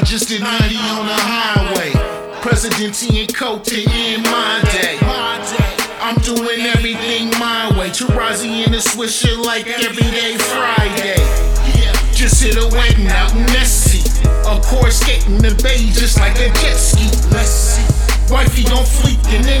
to 90 on the highway. Presidente and Cote in my day. I'm doing everything my way. Tarazi in the swisher like everyday Friday. Just hit a wedding out in Nessie. Of course, skating the bay just like a jet ski. Wifey on fleek in the